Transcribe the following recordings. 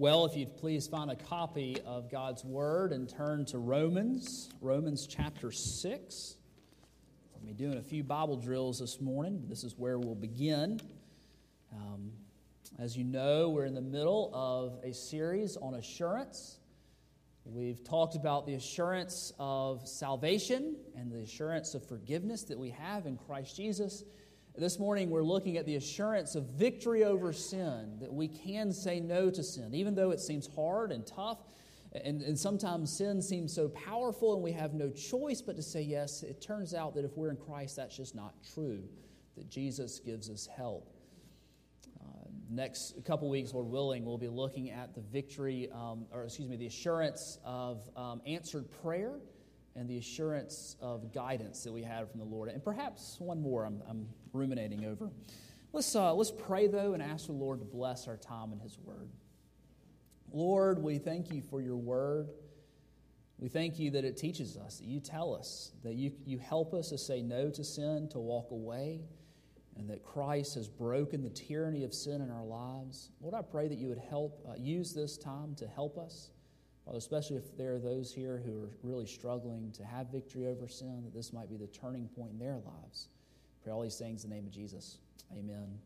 Well, if you'd please find a copy of God's Word and turn to Romans, Romans chapter 6. We'll be doing a few Bible drills this morning. This is where we'll begin. Um, as you know, we're in the middle of a series on assurance. We've talked about the assurance of salvation and the assurance of forgiveness that we have in Christ Jesus. This morning, we're looking at the assurance of victory over sin, that we can say no to sin, even though it seems hard and tough. And, and sometimes sin seems so powerful and we have no choice but to say yes. It turns out that if we're in Christ, that's just not true, that Jesus gives us help. Uh, next couple weeks, Lord willing, we'll be looking at the victory, um, or excuse me, the assurance of um, answered prayer and the assurance of guidance that we have from the Lord. And perhaps one more I'm, I'm ruminating over. Let's, uh, let's pray, though, and ask the Lord to bless our time in His Word. Lord, we thank you for your Word. We thank you that it teaches us, that you tell us, that you, you help us to say no to sin, to walk away, and that Christ has broken the tyranny of sin in our lives. Lord, I pray that you would help uh, use this time to help us especially if there are those here who are really struggling to have victory over sin, that this might be the turning point in their lives. Pray all these things in the name of Jesus. Amen.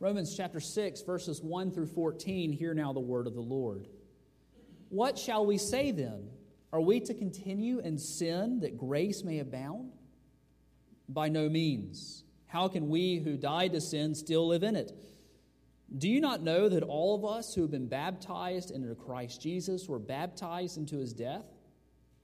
Romans chapter 6, verses 1 through 14. Hear now the word of the Lord. What shall we say then? Are we to continue in sin that grace may abound? By no means. How can we who died to sin still live in it? Do you not know that all of us who have been baptized into Christ Jesus were baptized into his death?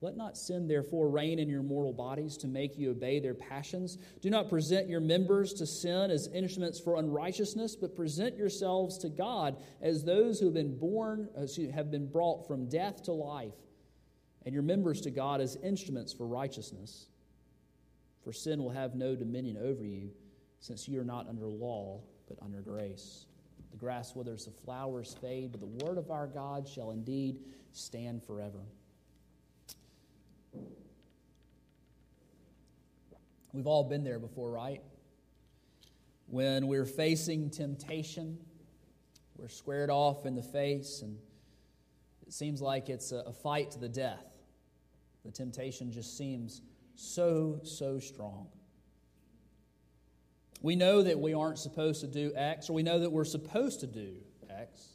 Let not sin, therefore, reign in your mortal bodies to make you obey their passions. Do not present your members to sin as instruments for unrighteousness, but present yourselves to God as those who have been born, uh, as have been brought from death to life and your members to God as instruments for righteousness. For sin will have no dominion over you, since you are not under law, but under grace. The grass withers, the flowers fade, but the word of our God shall indeed stand forever. We've all been there before, right? When we're facing temptation, we're squared off in the face, and it seems like it's a, fight to the death. The temptation just seems so, so strong. We know that we aren't supposed to do X, or we know that we're supposed to do X,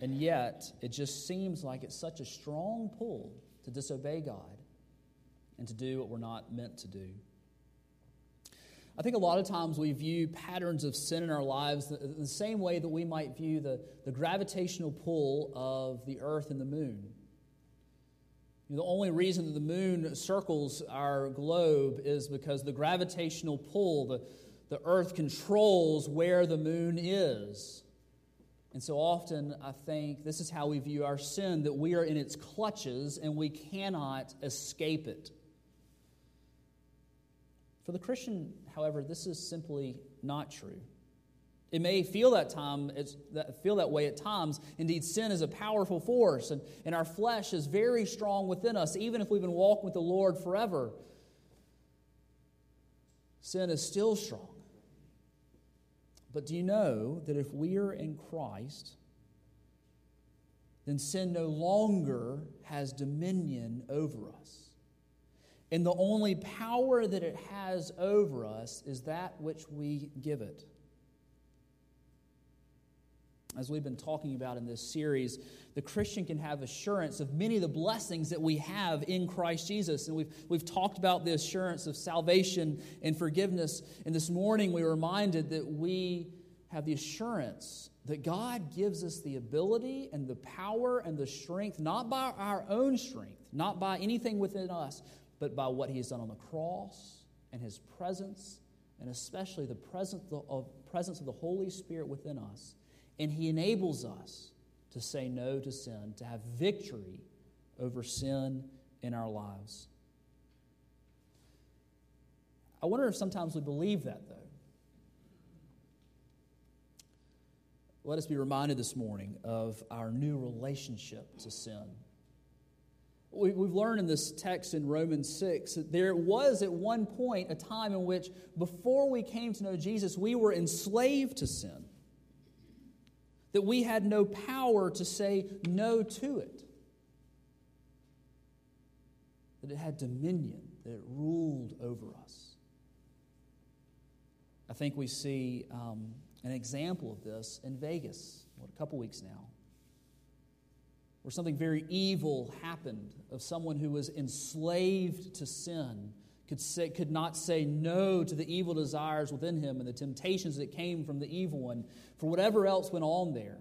and yet it just seems like it's such a strong pull to disobey God and to do what we're not meant to do. I think a lot of times we view patterns of sin in our lives the, the same way that we might view the, the gravitational pull of the earth and the moon. The only reason that the moon circles our globe is because the gravitational pull, the, the earth controls where the moon is. And so often, I think this is how we view our sin that we are in its clutches and we cannot escape it. For the Christian, however, this is simply not true. It may feel that time, feel that way at times. Indeed, sin is a powerful force, and, and our flesh is very strong within us, even if we've been walking with the Lord forever. Sin is still strong. But do you know that if we are in Christ, then sin no longer has dominion over us. And the only power that it has over us is that which we give it. as we've been talking about in this series, the Christian can have assurance of many of the blessings that we have in Christ Jesus. And we've, we've talked about the assurance of salvation and forgiveness. And this morning we were reminded that we have the assurance that God gives us the ability and the power and the strength, not by our own strength, not by anything within us, but by what He has done on the cross and His presence, and especially the presence of, presence of the Holy Spirit within us. And He enables us to say no to sin, to have victory over sin in our lives. I wonder if sometimes we believe that, though. Let us be reminded this morning of our new relationship to sin. We've learned in this text in Romans 6 that there was at one point a time in which, before we came to know Jesus, we were enslaved to sin. That we had no power to say no to it. That it had dominion, that it ruled over us. I think we see um, an example of this in Vegas, what, a couple weeks now, where something very evil happened of someone who was enslaved to sin, could, say, could not say no to the evil desires within him and the temptations that came from the evil one, for whatever else went on there.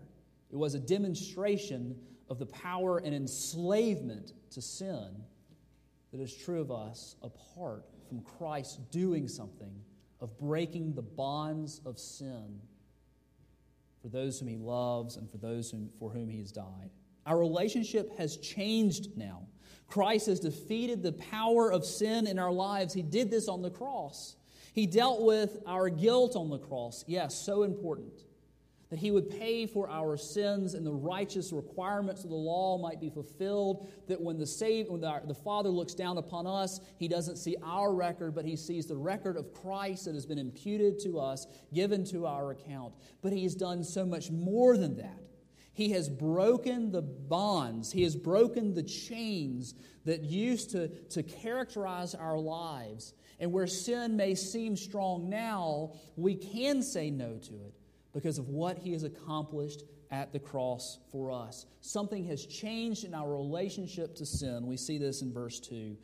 It was a demonstration of the power and enslavement to sin that is true of us apart from Christ doing something of breaking the bonds of sin for those whom he loves and for those whom, for whom he has died. Our relationship has changed now. Christ has defeated the power of sin in our lives. He did this on the cross. He dealt with our guilt on the cross. Yes, so important that he would pay for our sins and the righteous requirements of the law might be fulfilled. That when the, save, when the, the Father looks down upon us, he doesn't see our record, but he sees the record of Christ that has been imputed to us, given to our account. But he has done so much more than that. He has broken the bonds, He has broken the chains that used to, to characterize our lives. And where sin may seem strong now, we can say no to it because of what he has accomplished at the cross for us. Something has changed in our relationship to sin. We see this in verse 2.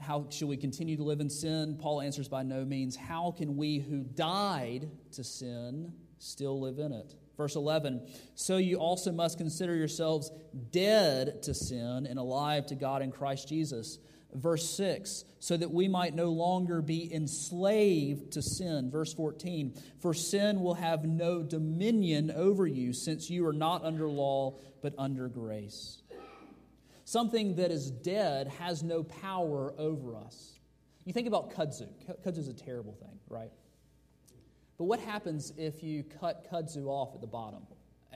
How should we continue to live in sin? Paul answers by no means. How can we who died to sin still live in it? Verse 11 So you also must consider yourselves dead to sin and alive to God in Christ Jesus verse 6, so that we might no longer be enslaved to sin. Verse 14, for sin will have no dominion over you, since you are not under law, but under grace. Something that is dead has no power over us. You think about kudzu. Kudzu is a terrible thing, right? But what happens if you cut kudzu off at the bottom?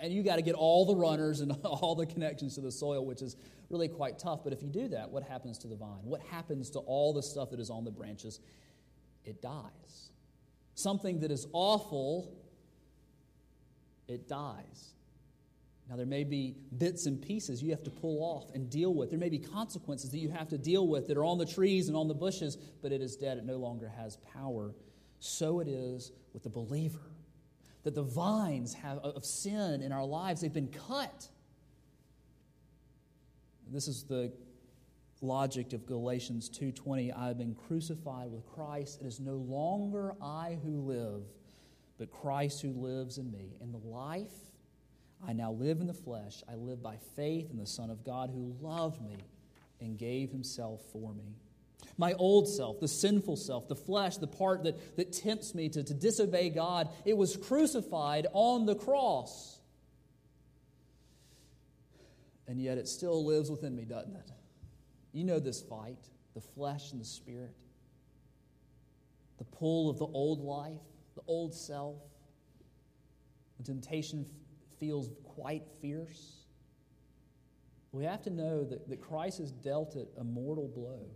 And you got to get all the runners and all the connections to the soil, which is really quite tough. But if you do that, what happens to the vine? What happens to all the stuff that is on the branches? It dies. Something that is awful, it dies. Now, there may be bits and pieces you have to pull off and deal with. There may be consequences that you have to deal with that are on the trees and on the bushes, but it is dead. It no longer has power. So it is with the believer. That the vines have, of sin in our lives, they've been cut. This is the logic of Galatians 2:20 I have been crucified with Christ it is no longer I who live but Christ who lives in me in the life I now live in the flesh I live by faith in the son of God who loved me and gave himself for me my old self, the sinful self, the flesh, the part that, that tempts me to, to disobey God, it was crucified on the cross and yet it still lives within me, doesn't it? You know this fight the flesh and the spirit, the pull of the old life, the old self. The temptation feels quite fierce. We have to know that, that Christ has dealt it a mortal blow.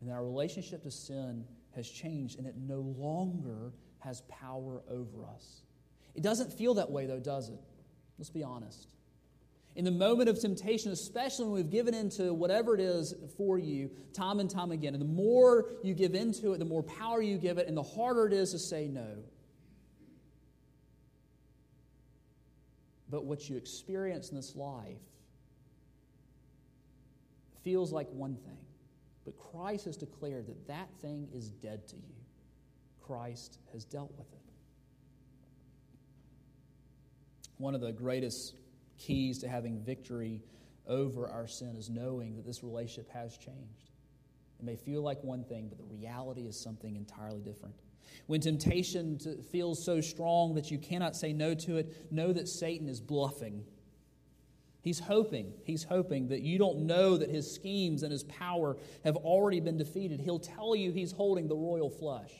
And our relationship to sin has changed, and it no longer has power over us. It doesn't feel that way, though, does it? Let's be honest in the moment of temptation, especially when we've given into whatever it is for you time and time again. And the more you give into it, the more power you give it, and the harder it is to say no. but what you experience in this life feels like one thing. But Christ has declared that that thing is dead to you. Christ has dealt with it. One of the greatest keys to having victory over our sin is knowing that this relationship has changed. It may feel like one thing, but the reality is something entirely different. When temptation feels so strong that you cannot say no to it, know that Satan is bluffing. He's hoping, he's hoping that you don't know that his schemes and his power have already been defeated. He'll tell you he's holding the royal flush,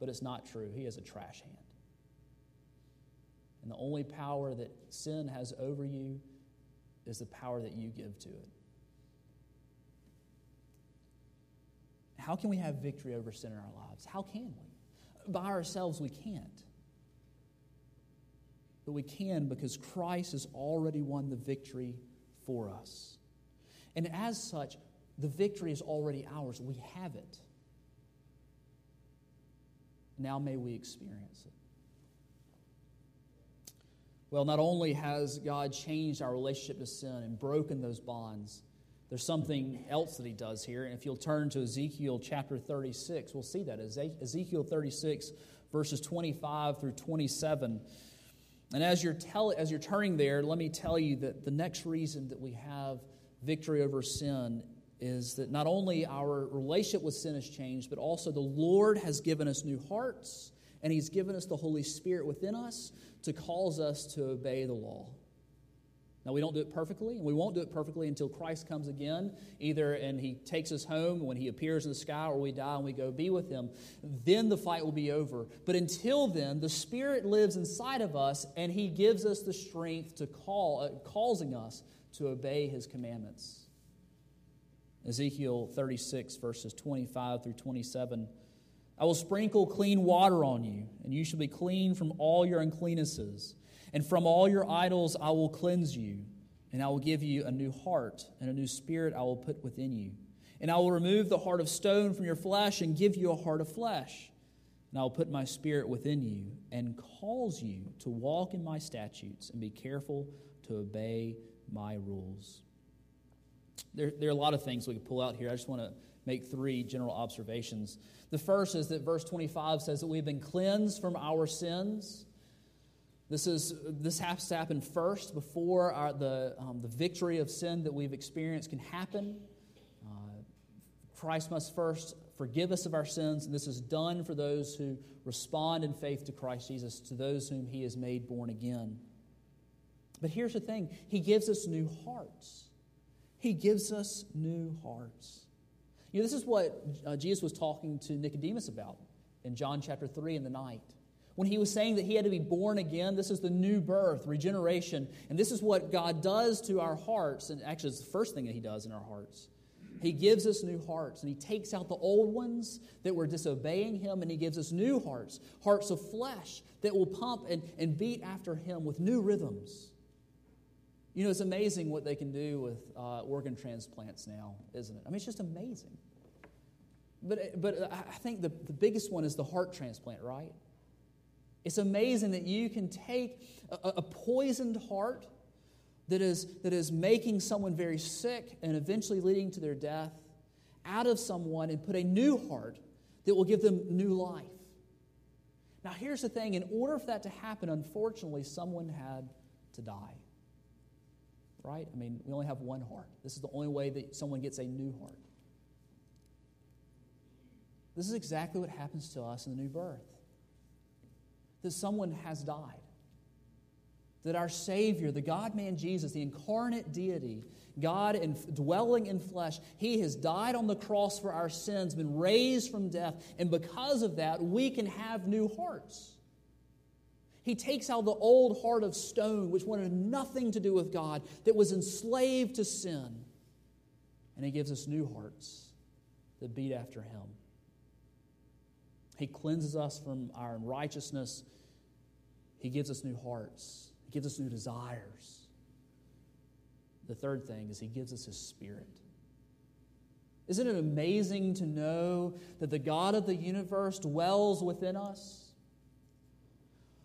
but it's not true. He has a trash hand. And the only power that sin has over you is the power that you give to it. How can we have victory over sin in our lives? How can we? By ourselves, we can't. But we can because Christ has already won the victory for us. And as such, the victory is already ours. We have it. Now may we experience it. Well, not only has God changed our relationship to sin and broken those bonds, there's something else that he does here. And if you'll turn to Ezekiel chapter 36, we'll see that. Ezekiel 36, verses 25 through 27. And as you're, tell, as you're turning there, let me tell you that the next reason that we have victory over sin is that not only our relationship with sin has changed, but also the Lord has given us new hearts and He's given us the Holy Spirit within us to cause us to obey the law. Now, we don't do it perfectly, and we won't do it perfectly until Christ comes again, either and He takes us home when He appears in the sky, or we die and we go be with Him. Then the fight will be over. But until then, the Spirit lives inside of us, and He gives us the strength to call, uh, causing us to obey His commandments. Ezekiel 36, verses 25 through 27. I will sprinkle clean water on you, and you shall be clean from all your uncleannesses. And from all your idols I will cleanse you, and I will give you a new heart, and a new spirit I will put within you. And I will remove the heart of stone from your flesh, and give you a heart of flesh. And I will put my spirit within you, and cause you to walk in my statutes, and be careful to obey my rules. There, there are a lot of things we could pull out here. I just want to make three general observations. The first is that verse 25 says that we've been cleansed from our sins. This, is, this has to happen first before our, the, um, the victory of sin that we've experienced can happen. Uh, Christ must first forgive us of our sins, and this is done for those who respond in faith to Christ Jesus, to those whom He has made born again. But here's the thing He gives us new hearts. He gives us new hearts. You know, this is what uh, Jesus was talking to Nicodemus about in John chapter 3 in the night. When he was saying that he had to be born again, this is the new birth, regeneration. And this is what God does to our hearts. And actually, it's the first thing that he does in our hearts. He gives us new hearts, and he takes out the old ones that were disobeying him, and he gives us new hearts, hearts of flesh that will pump and, and beat after him with new rhythms. You know, it's amazing what they can do with uh, organ transplants now, isn't it? I mean, it's just amazing. But, but I think the, the biggest one is the heart transplant, right? It's amazing that you can take a, a poisoned heart that is, that is making someone very sick and eventually leading to their death out of someone and put a new heart that will give them new life. Now, here's the thing in order for that to happen, unfortunately, someone had to die right? I mean, we only have one heart. This is the only way that someone gets a new heart. This is exactly what happens to us in the new birth that someone has died. That our Savior, the God man Jesus, the incarnate deity, God in, dwelling in flesh, He has died on the cross for our sins, been raised from death, and because of that, we can have new hearts. He takes out the old heart of stone, which wanted nothing to do with God, that was enslaved to sin, and He gives us new hearts that beat after Him. He cleanses us from our unrighteousness. He gives us new hearts. He gives us new desires. The third thing is He gives us His Spirit. Isn't it amazing to know that the God of the universe dwells within us?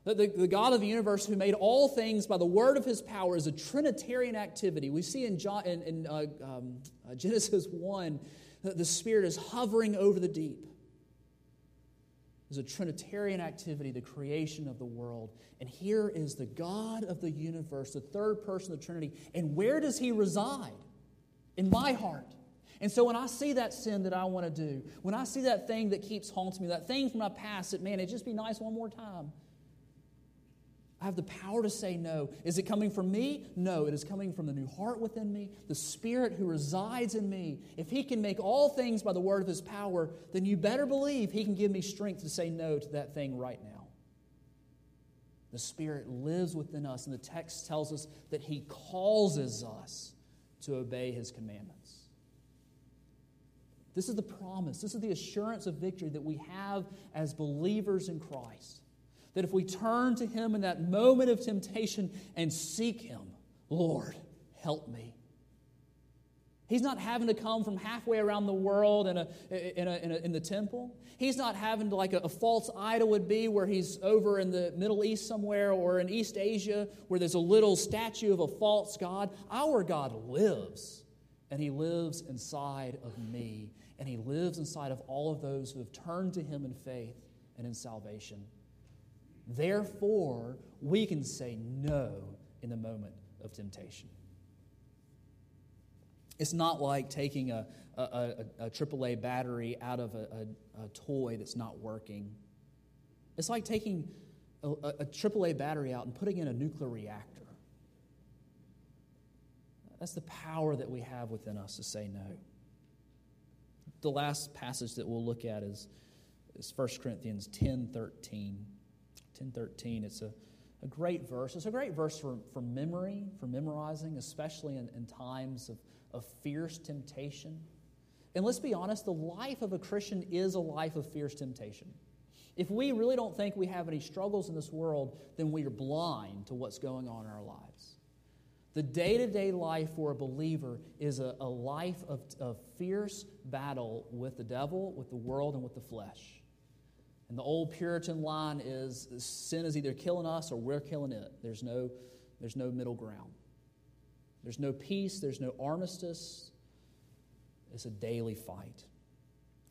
That the, the God of the universe who made all things by the word of his power is a Trinitarian activity. We see in, John, in, in uh, um, uh, Genesis 1 that the Spirit is hovering over the deep. There's a Trinitarian activity, the creation of the world. And here is the God of the universe, the third person of the Trinity. And where does he reside? In my heart. And so when I see that sin that I want to do, when I see that thing that keeps haunting me, that thing from my past that, man, it'd just be nice one more time. I have the power to say no. Is it coming from me? No, it is coming from the new heart within me, the Spirit who resides in me. If He can make all things by the word of His power, then you better believe He can give me strength to say no to that thing right now. The Spirit lives within us, and the text tells us that He causes us to obey His commandments. This is the promise, this is the assurance of victory that we have as believers in Christ. That if we turn to Him in that moment of temptation and seek Him, Lord, help me. He's not having to come from halfway around the world in, a, in, a, in, a, in the temple. He's not having to, like a, a, false idol would be, where he's over in the Middle East somewhere or in East Asia, where there's a little statue of a false God. Our God lives, and He lives inside of me, and He lives inside of all of those who have turned to Him in faith and in salvation. Therefore, we can say no in the moment of temptation. It's not like taking a, a, a, a AAA battery out of a, a, toy that's not working. It's like taking a, a AAA battery out and putting in a nuclear reactor. That's the power that we have within us to say no. The last passage that we'll look at is, is 1 Corinthians 10 13. 1013. It's a, a great verse. It's a great verse for, for memory, for memorizing, especially in, in times of, of fierce temptation. And let's be honest, the life of a Christian is a life of fierce temptation. If we really don't think we have any struggles in this world, then we are blind to what's going on in our lives. The day to day life for a believer is a, a life of, of fierce battle with the devil, with the world, and with the flesh. And the old Puritan line is sin is either killing us or we're killing it. There's no, there's no middle ground. There's no peace, there's no armistice. It's a daily fight.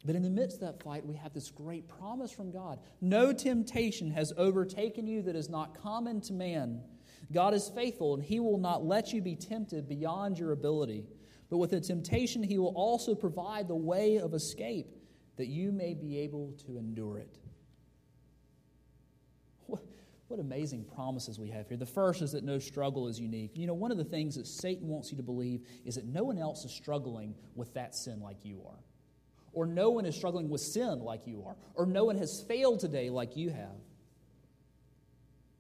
But in the midst of that fight, we have this great promise from God. No temptation has overtaken you that is not common to man. God is faithful, and He will not let you be tempted beyond your ability. But with the temptation, He will also provide the way of escape that you may be able to endure it. What amazing promises we have here. The first is that no struggle is unique. You know, one of the things that Satan wants you to believe is that no one else is struggling with that sin like you are, or no one is struggling with sin like you are, or no one has failed today like you have.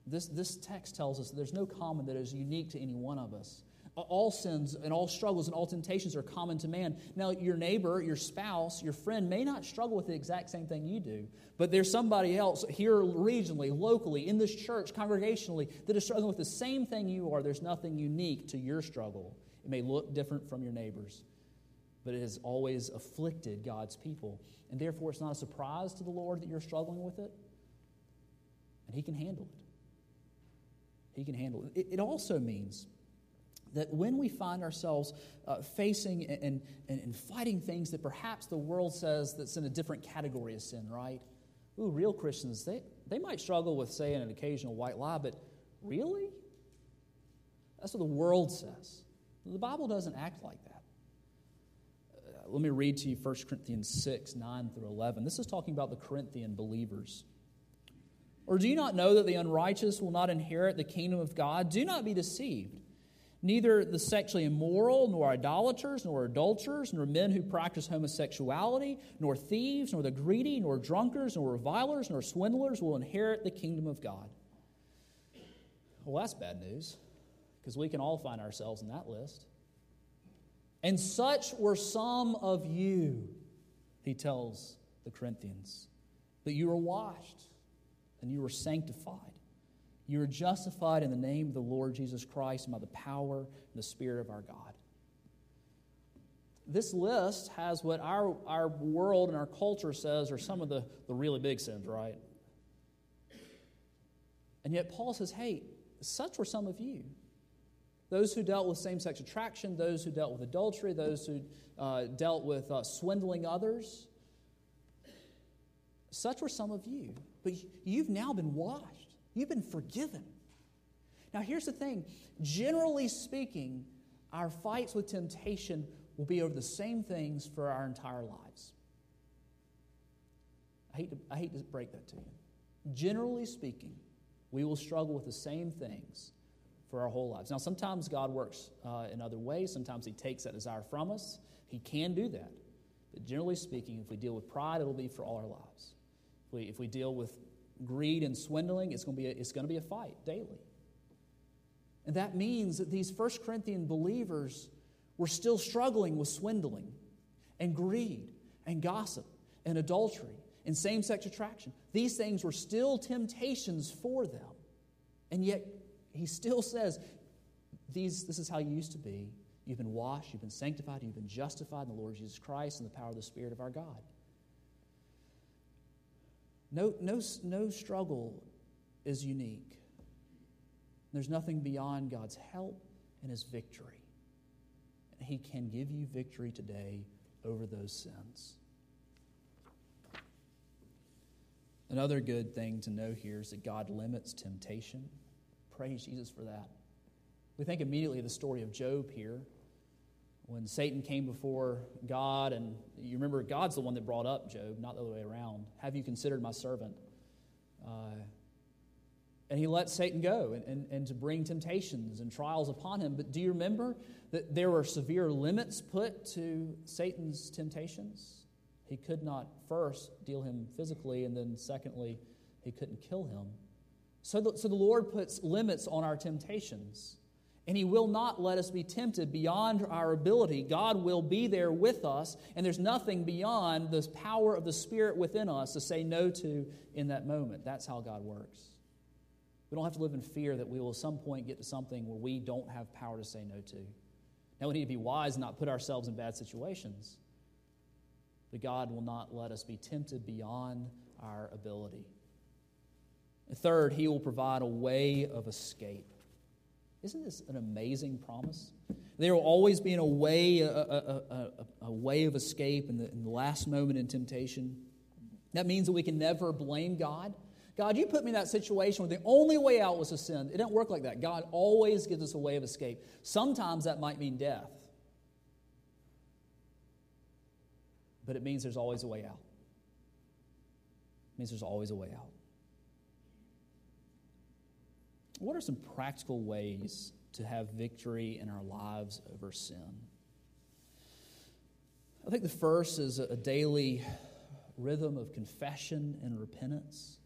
This, this text tells us that there's no common that is unique to any one of us all sins and all struggles and all temptations are common to man. Now, your neighbor, your spouse, your friend may not struggle with the exact same thing you do, but there's somebody else here regionally, locally, in this church, congregationally, that is struggling with the same thing you are. There's nothing unique to your struggle. It may look different from your neighbor's, but it has always afflicted God's people. And therefore, it's not a surprise to the Lord that you're struggling with it, and He can handle it. He can handle it. It, also means that when we find ourselves uh, facing and, and, and fighting things that perhaps the world says that's in a different category of sin, right? Ooh, real Christians, they, they might struggle with saying an occasional white lie, but really? That's what the world says. The Bible doesn't act like that. Uh, let me read to you 1 Corinthians 6 9 through 11. This is talking about the Corinthian believers. Or do you not know that the unrighteous will not inherit the kingdom of God? Do not be deceived. Neither the sexually immoral, nor idolaters, nor adulterers, nor men who practice homosexuality, nor thieves, nor the greedy, nor drunkards, nor revilers, nor swindlers will inherit the kingdom of God. Well, that's bad news, because we can all find ourselves in that list. And such were some of you, he tells the Corinthians, that you were washed and you were sanctified you are justified in the name of the Lord Jesus Christ and by the power and the Spirit of our God. This list has what our, our world and our culture says are some of the, the really big sins, right? And yet, Paul says, hey, such were some of you. Those who dealt with same sex attraction, those who dealt with adultery, those who uh, dealt with uh, swindling others. Such were some of you. But you've now been washed, you've been forgiven. Now, here's the thing generally speaking, our fights with temptation will be over the same things for our entire lives. I hate to, I hate to break that to you. Generally speaking, we will struggle with the same things for our whole lives. Now, sometimes God works uh, in other ways. Sometimes He takes that desire from us. He can do that. But generally speaking, if we deal with pride, it'll be for all our lives. If we, if we deal with greed and swindling, it's going, to be a, it's going to be a fight daily. And that means that these First Corinthian believers were still struggling with swindling and greed and gossip and adultery and same sex attraction. These things were still temptations for them. And yet, he still says, These, This is how you used to be. You've been washed, you've been sanctified, you've been justified in the Lord Jesus Christ and the power of the Spirit of our God. No, no, no struggle is unique. There's nothing beyond God's help and His victory. He can give you victory today over those sins. Another good thing to know here is that God limits temptation. Praise Jesus for that. We think immediately of the story of Job here when Satan came before God, and you remember God's the one that brought up Job, not the other way around. Have you considered my servant? Uh, and he let Satan go and, and, and to bring temptations and trials upon him. But do you remember that there were severe limits put to Satan's temptations? He could not first deal him physically, and then secondly, he couldn't kill him. So the, so the Lord puts limits on our temptations, and He will not let us be tempted beyond our ability. God will be there with us, and there's nothing beyond the power of the Spirit within us to say no to in that moment. That's how God works. We don't have to live in fear that we will at some point get to something where we don't have power to say no to. Now, we need to be wise and not put ourselves in bad situations. But God will not let us be tempted beyond our ability. Third, he will provide a way of escape. Isn't this an amazing promise? There will always be a way, a, a, a, a way of escape in the, in the last moment in temptation. That means that we can never blame God. God, you put me in that situation where the only way out was to sin. It didn't work like that. God always gives us a way of escape. Sometimes that might mean death, but it means there's always a way out. It means there's always a way out. What are some practical ways to have victory in our lives over sin? I think the first is a daily rhythm of confession and repentance.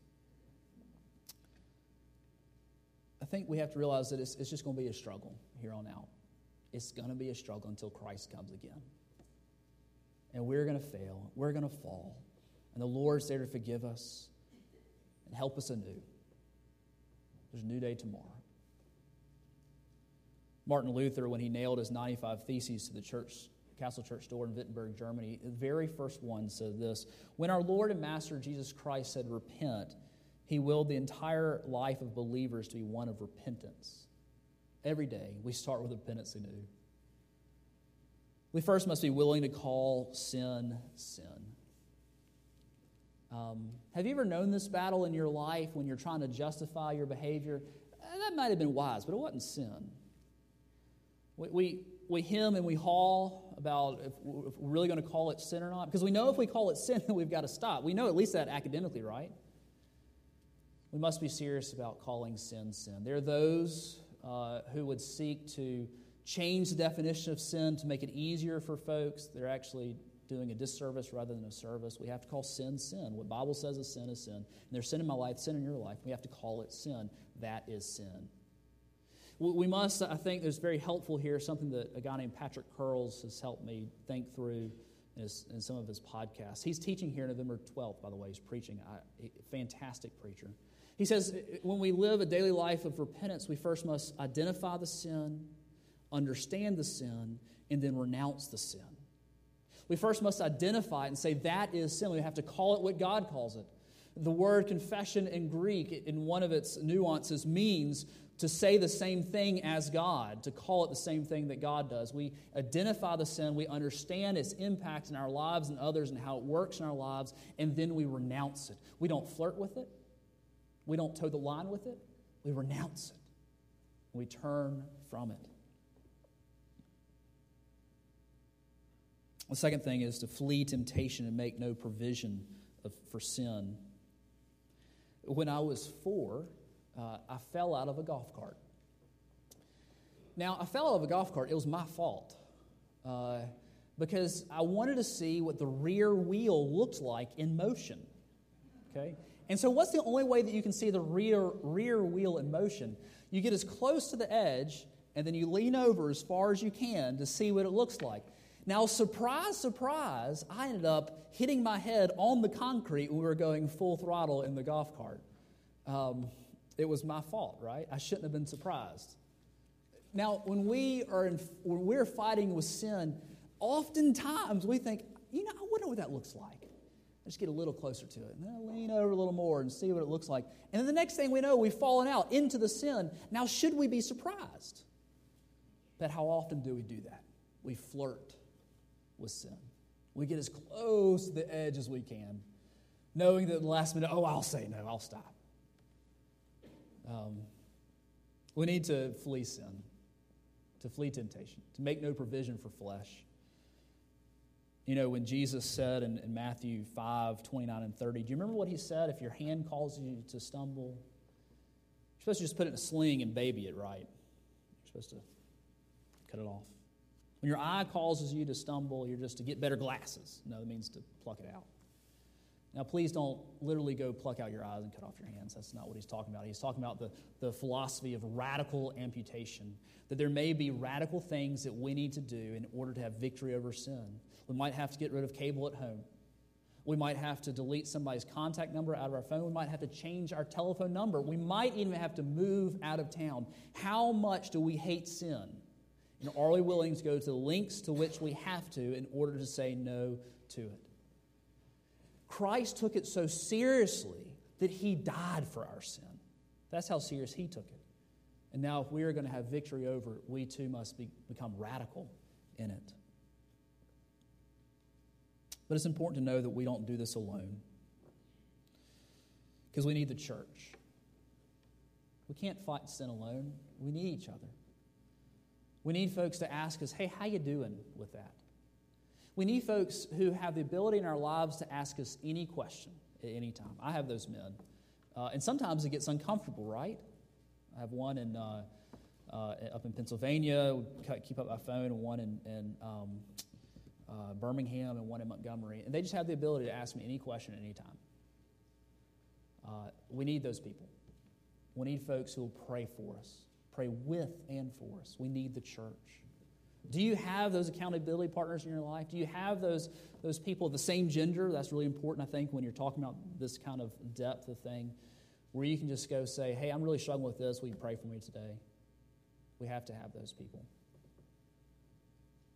I think we have to realize that it's, it's just going to be a struggle here on out. It's going to be a struggle until Christ comes again. And we're going to fail, we're going to fall. And the Lord's there to forgive us and help us anew. There's a new day tomorrow. Martin Luther, when he nailed his 95 Theses to the church, Castle Church door in Wittenberg, Germany, the very first one said this When our Lord and Master Jesus Christ said, Repent, he willed the entire life of believers to be one of repentance. Every day, we start with repentance anew. We first must be willing to call sin sin. Um, have you ever known this battle in your life when you're trying to justify your behavior? Eh, that might have been wise, but it wasn't sin. We, we, we hem and we haul about if, if we're really going to call it sin or not, because we know if we call it sin, then we've got to stop. We know at least that academically, right? We must be serious about calling sin sin. There are those uh, who would seek to change the definition of sin to make it easier for folks. They're actually doing a disservice rather than a service. We have to call sin sin. What Bible says is sin is sin. And there's sin in my life, sin in your life. We have to call it sin. That is sin. We must, I think, there's very helpful here, something that a guy named Patrick Curls has helped me think through in, his, in some of his podcasts. He's teaching here November 12th, by the way. He's preaching. a fantastic preacher. He says, when we live a daily life of repentance, we first must identify the sin, understand the sin, and then renounce the sin. We first must identify it and say that is sin. We have to call it what God calls it. The word confession in Greek, in one of its nuances, means to say the same thing as God, to call it the same thing that God does. We identify the sin, we understand its impact in our lives and others and how it works in our lives, and then we renounce it. We don't flirt with it, we don't toe the line with it, we renounce it. We turn from it. The second thing is to flee temptation and make no provision of, for sin. When I was four, uh, I fell out of a golf cart. Now, I fell out of a golf cart. It was my fault uh, because I wanted to see what the rear wheel looked like in motion. Okay? And so, what's the only way that you can see the rear, rear wheel in motion? You get as close to the edge, and then you lean over as far as you can to see what it looks like. Now, surprise, surprise, I ended up hitting my head on the concrete when we were going full throttle in the golf cart. Um, it was my fault, right? I shouldn't have been surprised. Now, when we are in, when we're fighting with sin, oftentimes we think, you know, I wonder what that looks like. Let's get a little closer to it. And then lean over a little more and see what it looks like. And then the next thing we know, we've fallen out into the sin. Now, should we be surprised? But how often do we do that? We flirt with sin. We get as close to the edge as we can, knowing that the last minute, oh, I'll say no, I'll stop. Um, we need to flee sin, to flee temptation, to make no provision for flesh. You know, when Jesus said in, in, Matthew 5 29 and 30, do you remember what he said? If your hand causes you to stumble, you're supposed to just put it in a sling and baby it right. You're supposed to cut it off. When your eye causes you to stumble, you're just to get better glasses. No, it means to pluck it out. Now, please don't literally go pluck out your eyes and cut off your hands. That's not what he's talking about. He's talking about the, the philosophy of radical amputation, that there may be radical things that we need to do in order to have victory over sin. We might have to get rid of cable at home. We might have to delete somebody's contact number out of our phone. We might have to change our telephone number. We might even have to move out of town. How much do we hate sin? And are we willing to go to the lengths to which we have to in order to say no to it? Christ took it so seriously that he died for our sin. That's how serious he took it. And now, if we are going to have victory over it, we too must be, become radical in it. But it's important to know that we don't do this alone because we need the church. We can't fight sin alone. We need each other. We need folks to ask us, hey, how you doing with that? We need folks who have the ability in our lives to ask us any question at any time. I have those men. Uh, and sometimes it gets uncomfortable, right? I have one in, uh, uh, up in Pennsylvania, keep up my phone, and one in, in um, uh, Birmingham and one in Montgomery. And they just have the ability to ask me any question at any time. Uh, we need those people. We need folks who will pray for us, pray with and for us. We need the church. Do you have those accountability partners in your life? Do you have those, those people of the same gender? That's really important, I think, when you're talking about this kind of depth of thing, where you can just go say, hey, I'm really struggling with this. Will you pray for me today? We have to have those people.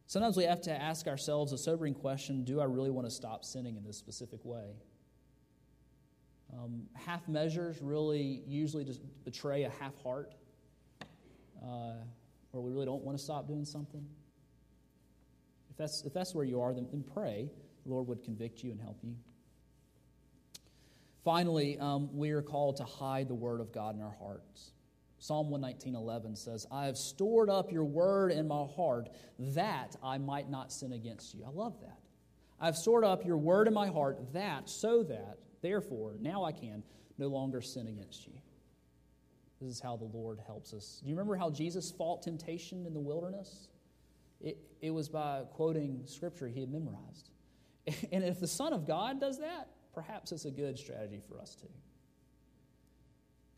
Sometimes we have to ask ourselves a sobering question do I really want to stop sinning in this specific way? Um, half measures really usually just betray a half heart, uh, or we really don't want to stop doing something. If that's, if that's where you are, then, then pray. The Lord would convict you and help you. Finally, um, we are called to hide the Word of God in our hearts. Psalm 119.11 says, I have stored up your word in my heart that I might not sin against you. I love that. I've stored up your word in my heart that, so that, therefore, now I can no longer sin against you. This is how the Lord helps us. Do you remember how Jesus fought temptation in the wilderness? It, it was by quoting scripture he had memorized. And if the Son of God does that, perhaps it's a good strategy for us too.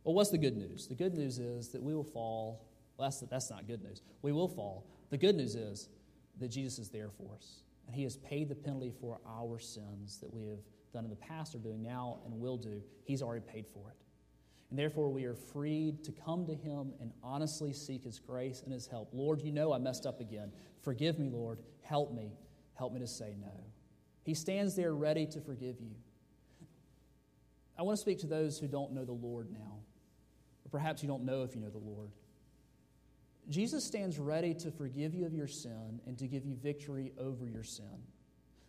Well, what's the good news? The good news is that we will fall. Well, that's, that's not good news. We will fall. The good news is that Jesus is there for us. And he has paid the penalty for our sins that we have done in the past, are doing now, and will do. He's already paid for it. And therefore, we are freed to come to him and honestly seek his grace and his help. Lord, you know I messed up again. Forgive me, Lord. Help me. Help me to say no. He stands there ready to forgive you. I want to speak to those who don't know the Lord now, or perhaps you don't know if you know the Lord. Jesus stands ready to forgive you of your sin and to give you victory over your sin.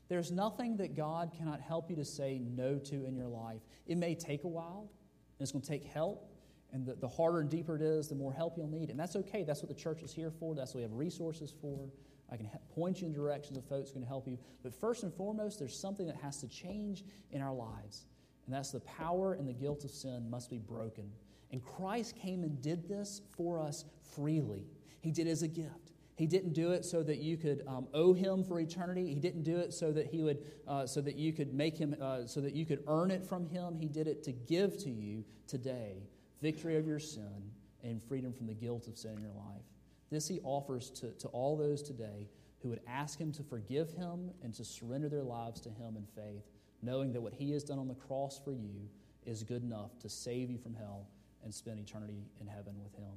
There's nothing that God cannot help you to say no to in your life. It may take a while, and it's going to take help. And the, the harder and deeper it is, the more help you'll need. And that's okay. That's what the church is here for. That's what we have resources for. I can point you in directions of folks who can help you. But first and foremost, there's something that has to change in our lives. And that's the power and the guilt of sin must be broken. And Christ came and did this for us freely. He did it as a gift. He didn't do it so that you could um, owe him for eternity. He didn't do it so that he would, uh, so that you could make him, uh, so that you could earn it from him. He did it to give to you today victory over your sin and freedom from the guilt of sin in your life. This he offers to, to all those today who would ask him to forgive him and to surrender their lives to him in faith, knowing that what he has done on the cross for you is good enough to save you from hell and spend eternity in heaven with him.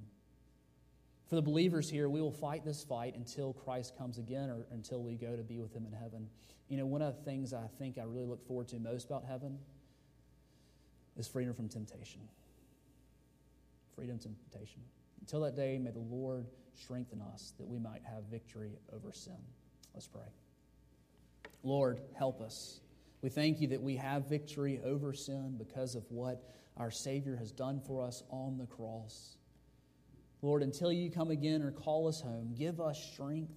For the believers here, we will fight this fight until Christ comes again or until we go to be with him in heaven. You know, one of the things I think I really look forward to most about heaven is freedom from temptation. Freedom from temptation. Until that day, may the Lord strengthen us that we might have victory over sin. Let's pray. Lord, help us. We thank you that we have victory over sin because of what our Savior has done for us on the cross. Lord, until you come again or call us home, give us strength.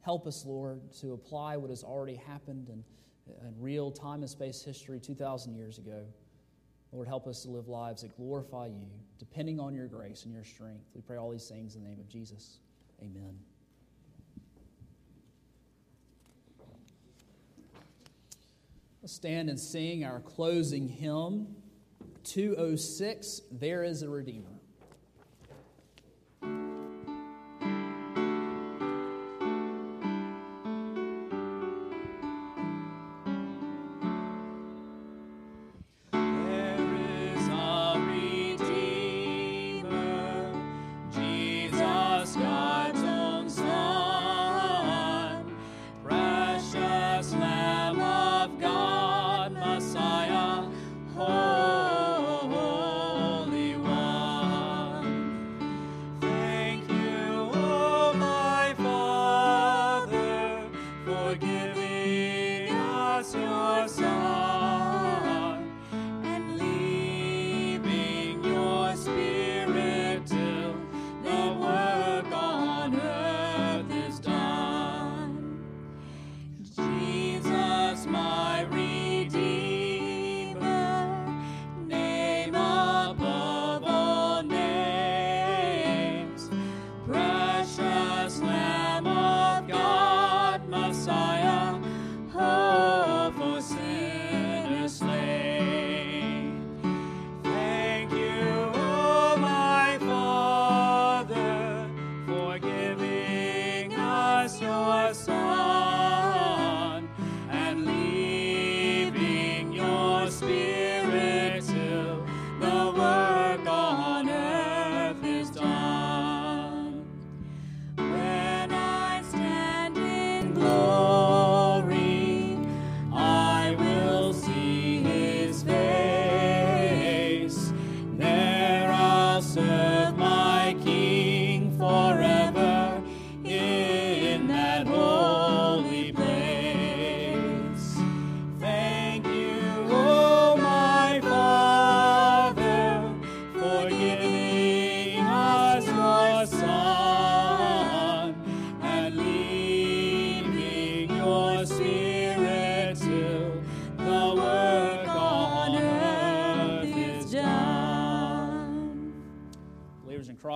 Help us, Lord, to apply what has already happened in, in real time and space history 2,000 years ago. Lord, help us to live lives that glorify you, depending on your grace and your strength. We pray all these things in the name of Jesus. Amen. Let's stand and sing our closing hymn, 206 There is a Redeemer.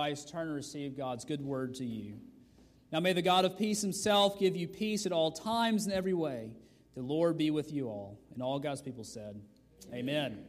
Christ, turn and receive God's good word to you. Now may the God of peace himself give you peace at all times and every way. The Lord be with you all. And all God's people said, Amen. Amen.